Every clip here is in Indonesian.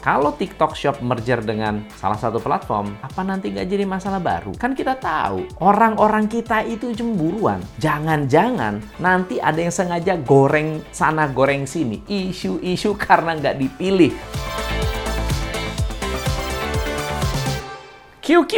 Kalau TikTok Shop merger dengan salah satu platform, apa nanti nggak jadi masalah baru? Kan kita tahu, orang-orang kita itu cemburuan. Jangan-jangan nanti ada yang sengaja goreng sana goreng sini, isu-isu karena nggak dipilih. QQ,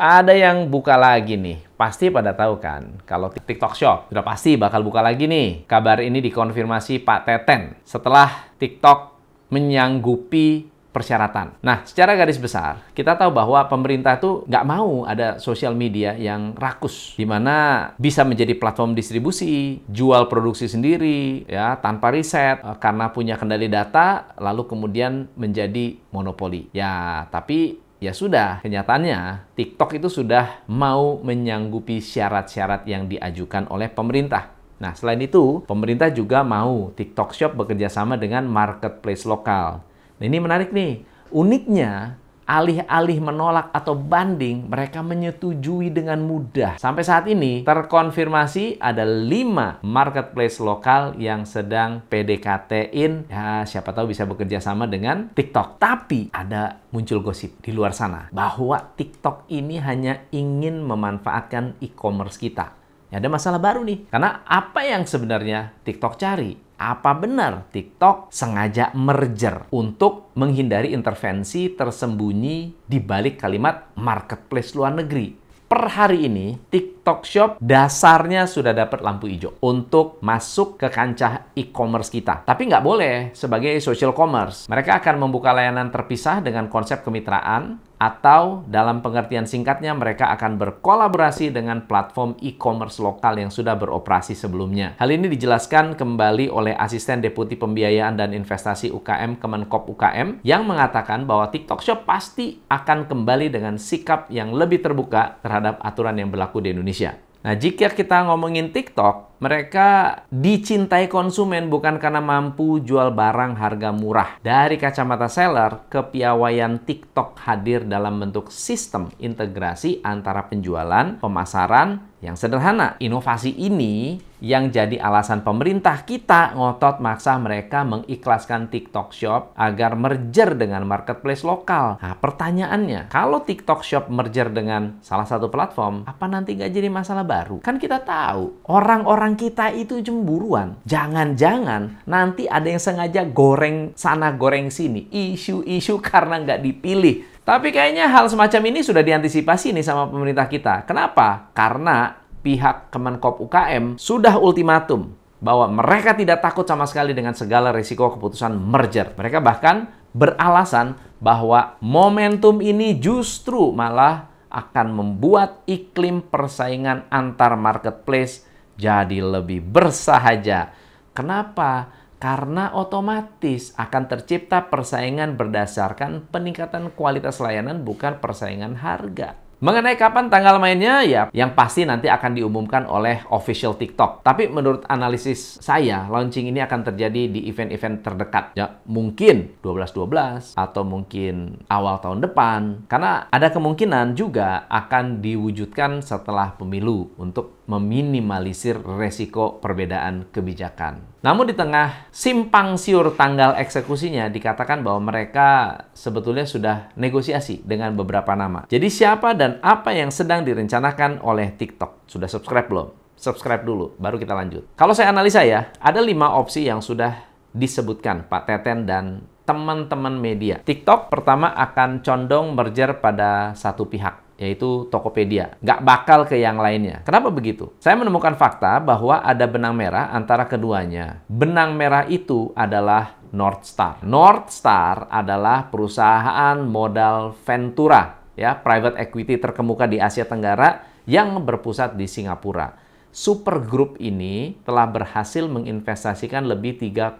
ada yang buka lagi nih. Pasti pada tahu kan, kalau TikTok Shop sudah pasti bakal buka lagi nih. Kabar ini dikonfirmasi Pak Teten setelah TikTok menyanggupi persyaratan. Nah, secara garis besar, kita tahu bahwa pemerintah tuh nggak mau ada sosial media yang rakus, di mana bisa menjadi platform distribusi, jual produksi sendiri, ya tanpa riset, eh, karena punya kendali data, lalu kemudian menjadi monopoli. Ya, tapi ya sudah, kenyataannya TikTok itu sudah mau menyanggupi syarat-syarat yang diajukan oleh pemerintah. Nah, selain itu, pemerintah juga mau TikTok Shop bekerja sama dengan marketplace lokal. Nah, ini menarik nih. Uniknya, alih-alih menolak atau banding, mereka menyetujui dengan mudah. Sampai saat ini, terkonfirmasi ada lima marketplace lokal yang sedang PDKT-in. Ya, siapa tahu bisa bekerja sama dengan TikTok. Tapi ada muncul gosip di luar sana bahwa TikTok ini hanya ingin memanfaatkan e-commerce kita. Ya, ada masalah baru nih. Karena apa yang sebenarnya TikTok cari? Apa benar TikTok sengaja merger untuk menghindari intervensi tersembunyi di balik kalimat marketplace luar negeri? Per hari ini, TikTok Shop dasarnya sudah dapat lampu hijau untuk masuk ke kancah e-commerce kita. Tapi nggak boleh sebagai social commerce. Mereka akan membuka layanan terpisah dengan konsep kemitraan atau dalam pengertian singkatnya mereka akan berkolaborasi dengan platform e-commerce lokal yang sudah beroperasi sebelumnya. Hal ini dijelaskan kembali oleh asisten deputi pembiayaan dan investasi UKM Kemenkop UKM yang mengatakan bahwa TikTok Shop pasti akan kembali dengan sikap yang lebih terbuka terhadap aturan yang berlaku di Indonesia. Nah, jika kita ngomongin TikTok, mereka dicintai konsumen bukan karena mampu jual barang harga murah. Dari kacamata seller, kepiawaian TikTok hadir dalam bentuk sistem integrasi antara penjualan, pemasaran, yang sederhana. Inovasi ini yang jadi alasan pemerintah kita ngotot maksa mereka mengikhlaskan TikTok Shop agar merger dengan marketplace lokal. Nah, pertanyaannya, kalau TikTok Shop merger dengan salah satu platform, apa nanti nggak jadi masalah baru? Kan kita tahu, orang-orang kita itu cemburuan. Jangan-jangan nanti ada yang sengaja goreng sana goreng sini, isu-isu karena nggak dipilih. Tapi kayaknya hal semacam ini sudah diantisipasi nih sama pemerintah kita. Kenapa? Karena pihak Kemenkop UKM sudah ultimatum bahwa mereka tidak takut sama sekali dengan segala risiko keputusan merger. Mereka bahkan beralasan bahwa momentum ini justru malah akan membuat iklim persaingan antar marketplace jadi lebih bersahaja. Kenapa? Karena otomatis akan tercipta persaingan berdasarkan peningkatan kualitas layanan bukan persaingan harga. Mengenai kapan tanggal mainnya, ya yang pasti nanti akan diumumkan oleh official TikTok. Tapi menurut analisis saya, launching ini akan terjadi di event-event terdekat. Ya, mungkin 12-12 atau mungkin awal tahun depan. Karena ada kemungkinan juga akan diwujudkan setelah pemilu untuk meminimalisir resiko perbedaan kebijakan. Namun di tengah simpang siur tanggal eksekusinya dikatakan bahwa mereka sebetulnya sudah negosiasi dengan beberapa nama. Jadi siapa dan apa yang sedang direncanakan oleh TikTok? Sudah subscribe belum? Subscribe dulu, baru kita lanjut. Kalau saya analisa ya, ada lima opsi yang sudah disebutkan Pak Teten dan teman-teman media. TikTok pertama akan condong merger pada satu pihak yaitu Tokopedia. Nggak bakal ke yang lainnya. Kenapa begitu? Saya menemukan fakta bahwa ada benang merah antara keduanya. Benang merah itu adalah North Star. North Star adalah perusahaan modal Ventura, ya, private equity terkemuka di Asia Tenggara yang berpusat di Singapura. Super Group ini telah berhasil menginvestasikan lebih 3,3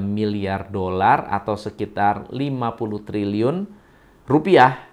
miliar dolar atau sekitar 50 triliun rupiah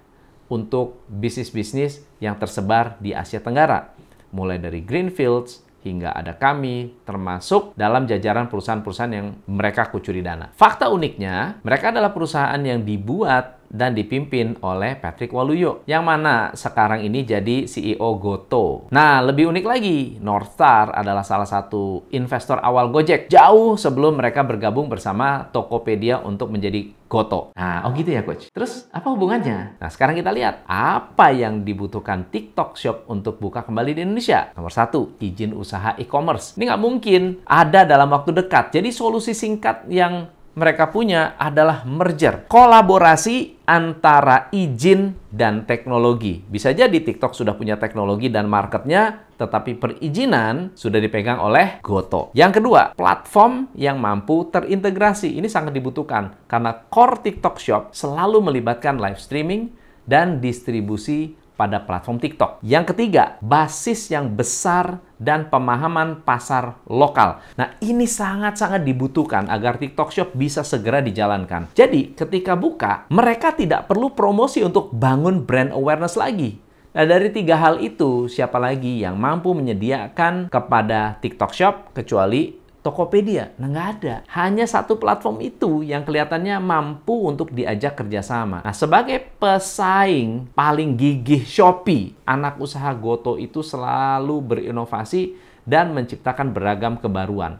untuk bisnis-bisnis yang tersebar di Asia Tenggara, mulai dari Greenfields hingga ada kami, termasuk dalam jajaran perusahaan-perusahaan yang mereka kucuri dana. Fakta uniknya, mereka adalah perusahaan yang dibuat dan dipimpin oleh Patrick Waluyo, yang mana sekarang ini jadi CEO Goto. Nah, lebih unik lagi, Northstar adalah salah satu investor awal Gojek, jauh sebelum mereka bergabung bersama Tokopedia untuk menjadi Goto. Nah, oh gitu ya Coach. Terus apa hubungannya? Nah, sekarang kita lihat apa yang dibutuhkan TikTok Shop untuk buka kembali di Indonesia. Nomor satu, izin usaha e-commerce. Ini nggak mungkin ada dalam waktu dekat. Jadi solusi singkat yang mereka punya adalah merger, kolaborasi antara izin dan teknologi. Bisa jadi TikTok sudah punya teknologi dan marketnya, tetapi perizinan sudah dipegang oleh Goto. Yang kedua, platform yang mampu terintegrasi. Ini sangat dibutuhkan karena core TikTok Shop selalu melibatkan live streaming dan distribusi pada platform TikTok. Yang ketiga, basis yang besar dan pemahaman pasar lokal. Nah, ini sangat-sangat dibutuhkan agar TikTok Shop bisa segera dijalankan. Jadi, ketika buka, mereka tidak perlu promosi untuk bangun brand awareness lagi. Nah, dari tiga hal itu, siapa lagi yang mampu menyediakan kepada TikTok Shop kecuali Tokopedia. Nah, nggak ada. Hanya satu platform itu yang kelihatannya mampu untuk diajak kerjasama. Nah, sebagai pesaing paling gigih Shopee, anak usaha Goto itu selalu berinovasi dan menciptakan beragam kebaruan.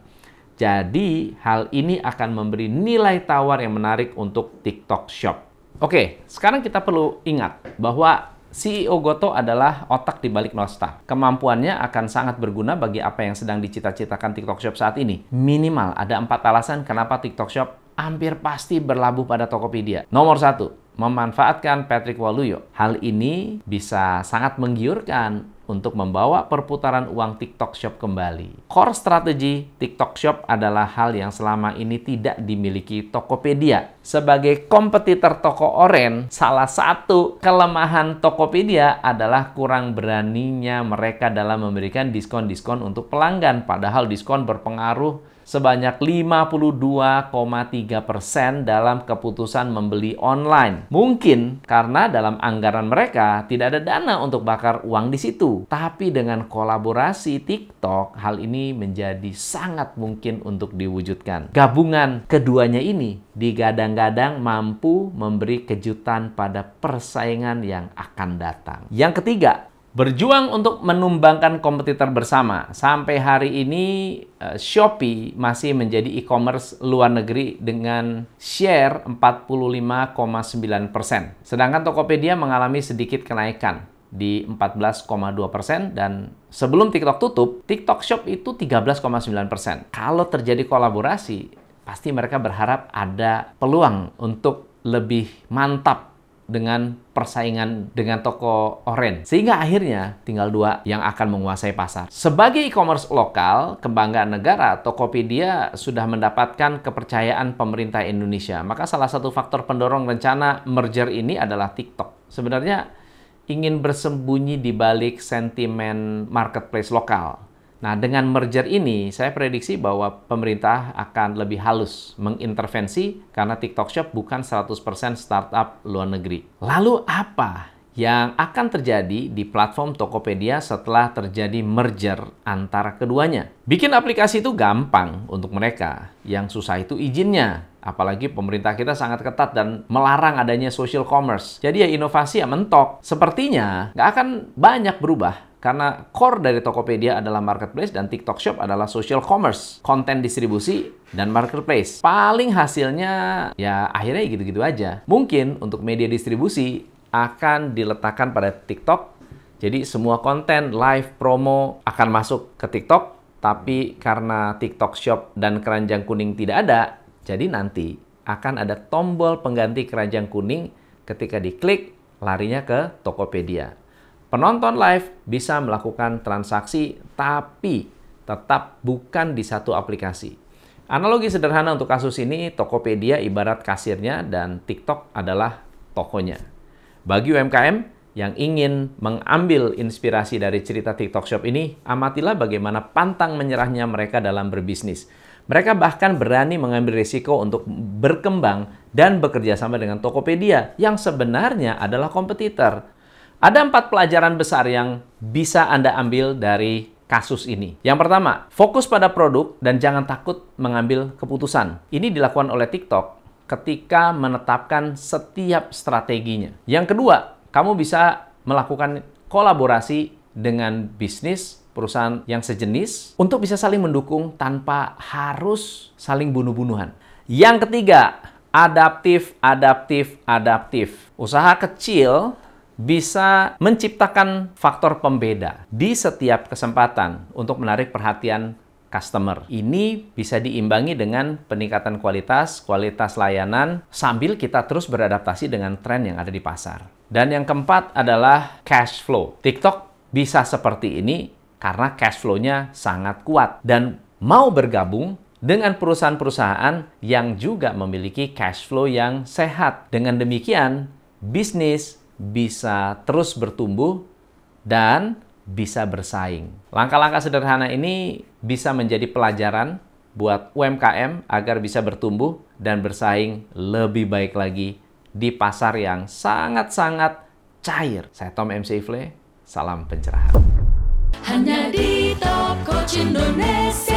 Jadi, hal ini akan memberi nilai tawar yang menarik untuk TikTok Shop. Oke, sekarang kita perlu ingat bahwa CEO Goto adalah otak di balik Nostar. Kemampuannya akan sangat berguna bagi apa yang sedang dicita-citakan TikTok Shop saat ini. Minimal ada empat alasan kenapa TikTok Shop hampir pasti berlabuh pada Tokopedia. Nomor satu, memanfaatkan Patrick Waluyo. Hal ini bisa sangat menggiurkan untuk membawa perputaran uang TikTok Shop kembali. Core strategi TikTok Shop adalah hal yang selama ini tidak dimiliki Tokopedia. Sebagai kompetitor toko oren, salah satu kelemahan Tokopedia adalah kurang beraninya mereka dalam memberikan diskon-diskon untuk pelanggan, padahal diskon berpengaruh sebanyak 52,3% dalam keputusan membeli online. Mungkin karena dalam anggaran mereka tidak ada dana untuk bakar uang di situ. Tapi dengan kolaborasi TikTok, hal ini menjadi sangat mungkin untuk diwujudkan. Gabungan keduanya ini digadang-gadang mampu memberi kejutan pada persaingan yang akan datang. Yang ketiga, berjuang untuk menumbangkan kompetitor bersama. Sampai hari ini uh, Shopee masih menjadi e-commerce luar negeri dengan share 45,9%. Sedangkan Tokopedia mengalami sedikit kenaikan di 14,2% dan sebelum TikTok tutup, TikTok Shop itu 13,9%. Kalau terjadi kolaborasi, pasti mereka berharap ada peluang untuk lebih mantap dengan persaingan dengan toko oren. Sehingga akhirnya tinggal dua yang akan menguasai pasar. Sebagai e-commerce lokal, kebanggaan negara, Tokopedia sudah mendapatkan kepercayaan pemerintah Indonesia. Maka salah satu faktor pendorong rencana merger ini adalah TikTok. Sebenarnya ingin bersembunyi di balik sentimen marketplace lokal. Nah, dengan merger ini, saya prediksi bahwa pemerintah akan lebih halus mengintervensi karena TikTok Shop bukan 100% startup luar negeri. Lalu apa yang akan terjadi di platform Tokopedia setelah terjadi merger antara keduanya? Bikin aplikasi itu gampang untuk mereka. Yang susah itu izinnya. Apalagi pemerintah kita sangat ketat dan melarang adanya social commerce. Jadi ya inovasi ya mentok. Sepertinya nggak akan banyak berubah karena core dari Tokopedia adalah marketplace dan TikTok Shop adalah social commerce, konten distribusi dan marketplace. Paling hasilnya ya akhirnya gitu-gitu aja. Mungkin untuk media distribusi akan diletakkan pada TikTok. Jadi semua konten live promo akan masuk ke TikTok, tapi karena TikTok Shop dan keranjang kuning tidak ada, jadi nanti akan ada tombol pengganti keranjang kuning ketika diklik larinya ke Tokopedia. Penonton live bisa melakukan transaksi tapi tetap bukan di satu aplikasi. Analogi sederhana untuk kasus ini, Tokopedia ibarat kasirnya dan TikTok adalah tokonya. Bagi UMKM yang ingin mengambil inspirasi dari cerita TikTok Shop ini, amatilah bagaimana pantang menyerahnya mereka dalam berbisnis. Mereka bahkan berani mengambil risiko untuk berkembang dan bekerja sama dengan Tokopedia yang sebenarnya adalah kompetitor. Ada empat pelajaran besar yang bisa Anda ambil dari kasus ini. Yang pertama, fokus pada produk dan jangan takut mengambil keputusan. Ini dilakukan oleh TikTok ketika menetapkan setiap strateginya. Yang kedua, kamu bisa melakukan kolaborasi dengan bisnis perusahaan yang sejenis untuk bisa saling mendukung tanpa harus saling bunuh-bunuhan. Yang ketiga, adaptif, adaptif, adaptif. Usaha kecil bisa menciptakan faktor pembeda di setiap kesempatan untuk menarik perhatian customer. Ini bisa diimbangi dengan peningkatan kualitas, kualitas layanan, sambil kita terus beradaptasi dengan tren yang ada di pasar. Dan yang keempat adalah cash flow. TikTok bisa seperti ini karena cash flow-nya sangat kuat dan mau bergabung dengan perusahaan-perusahaan yang juga memiliki cash flow yang sehat. Dengan demikian, bisnis bisa terus bertumbuh dan bisa bersaing. Langkah-langkah sederhana ini bisa menjadi pelajaran buat UMKM agar bisa bertumbuh dan bersaing lebih baik lagi di pasar yang sangat-sangat cair. Saya Tom MC Ifle, salam pencerahan. Hanya di Top Indonesia.